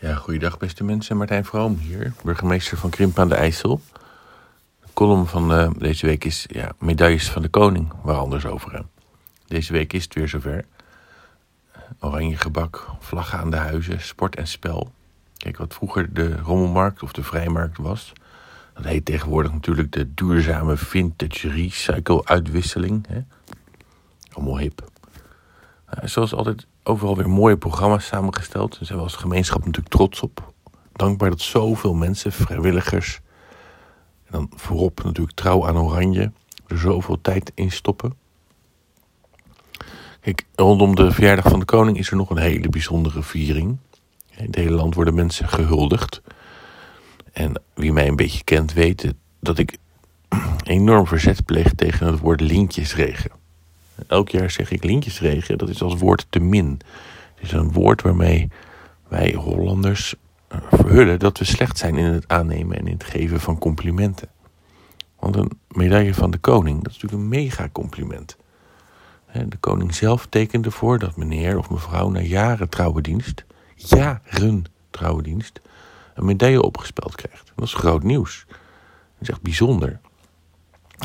Ja, goeiedag beste mensen. Martijn Vroom hier, burgemeester van Krimp aan de IJssel. Column van uh, deze week is ja, medailles van de koning, waar anders over. Deze week is het weer zover. Oranje gebak, vlaggen aan de huizen, sport en spel. Kijk, wat vroeger de rommelmarkt of de vrijmarkt was... dat heet tegenwoordig natuurlijk de duurzame vintage recycle uitwisseling. Hè. Allemaal hip. Uh, zoals altijd overal weer mooie programma's samengesteld. Daar zijn we als gemeenschap natuurlijk trots op. Dankbaar dat zoveel mensen, vrijwilligers... en dan voorop natuurlijk trouw aan Oranje... er zoveel tijd in stoppen. Kijk, rondom de verjaardag van de koning is er nog een hele bijzondere viering. In het hele land worden mensen gehuldigd. En wie mij een beetje kent weet dat ik enorm verzet pleeg tegen het woord lintjesregen. Elk jaar zeg ik lintjesregen, dat is als woord te min. Het is een woord waarmee wij Hollanders eh, verhullen dat we slecht zijn in het aannemen en in het geven van complimenten. Want een medaille van de koning, dat is natuurlijk een mega compliment. De koning zelf tekende voor dat meneer of mevrouw na jaren trouwe dienst, jaren trouwe dienst, een medaille opgespeld krijgt. Dat is groot nieuws. Dat is echt bijzonder.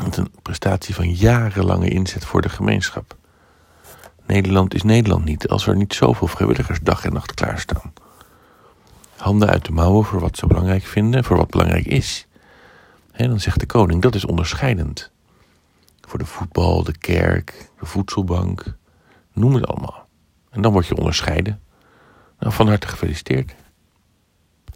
Het een prestatie van jarenlange inzet voor de gemeenschap. Nederland is Nederland niet als er niet zoveel vrijwilligers dag en nacht klaarstaan. Handen uit de mouwen voor wat ze belangrijk vinden, voor wat belangrijk is. En dan zegt de koning, dat is onderscheidend. Voor de voetbal, de kerk, de voedselbank, noem het allemaal. En dan word je onderscheiden. Nou, van harte gefeliciteerd.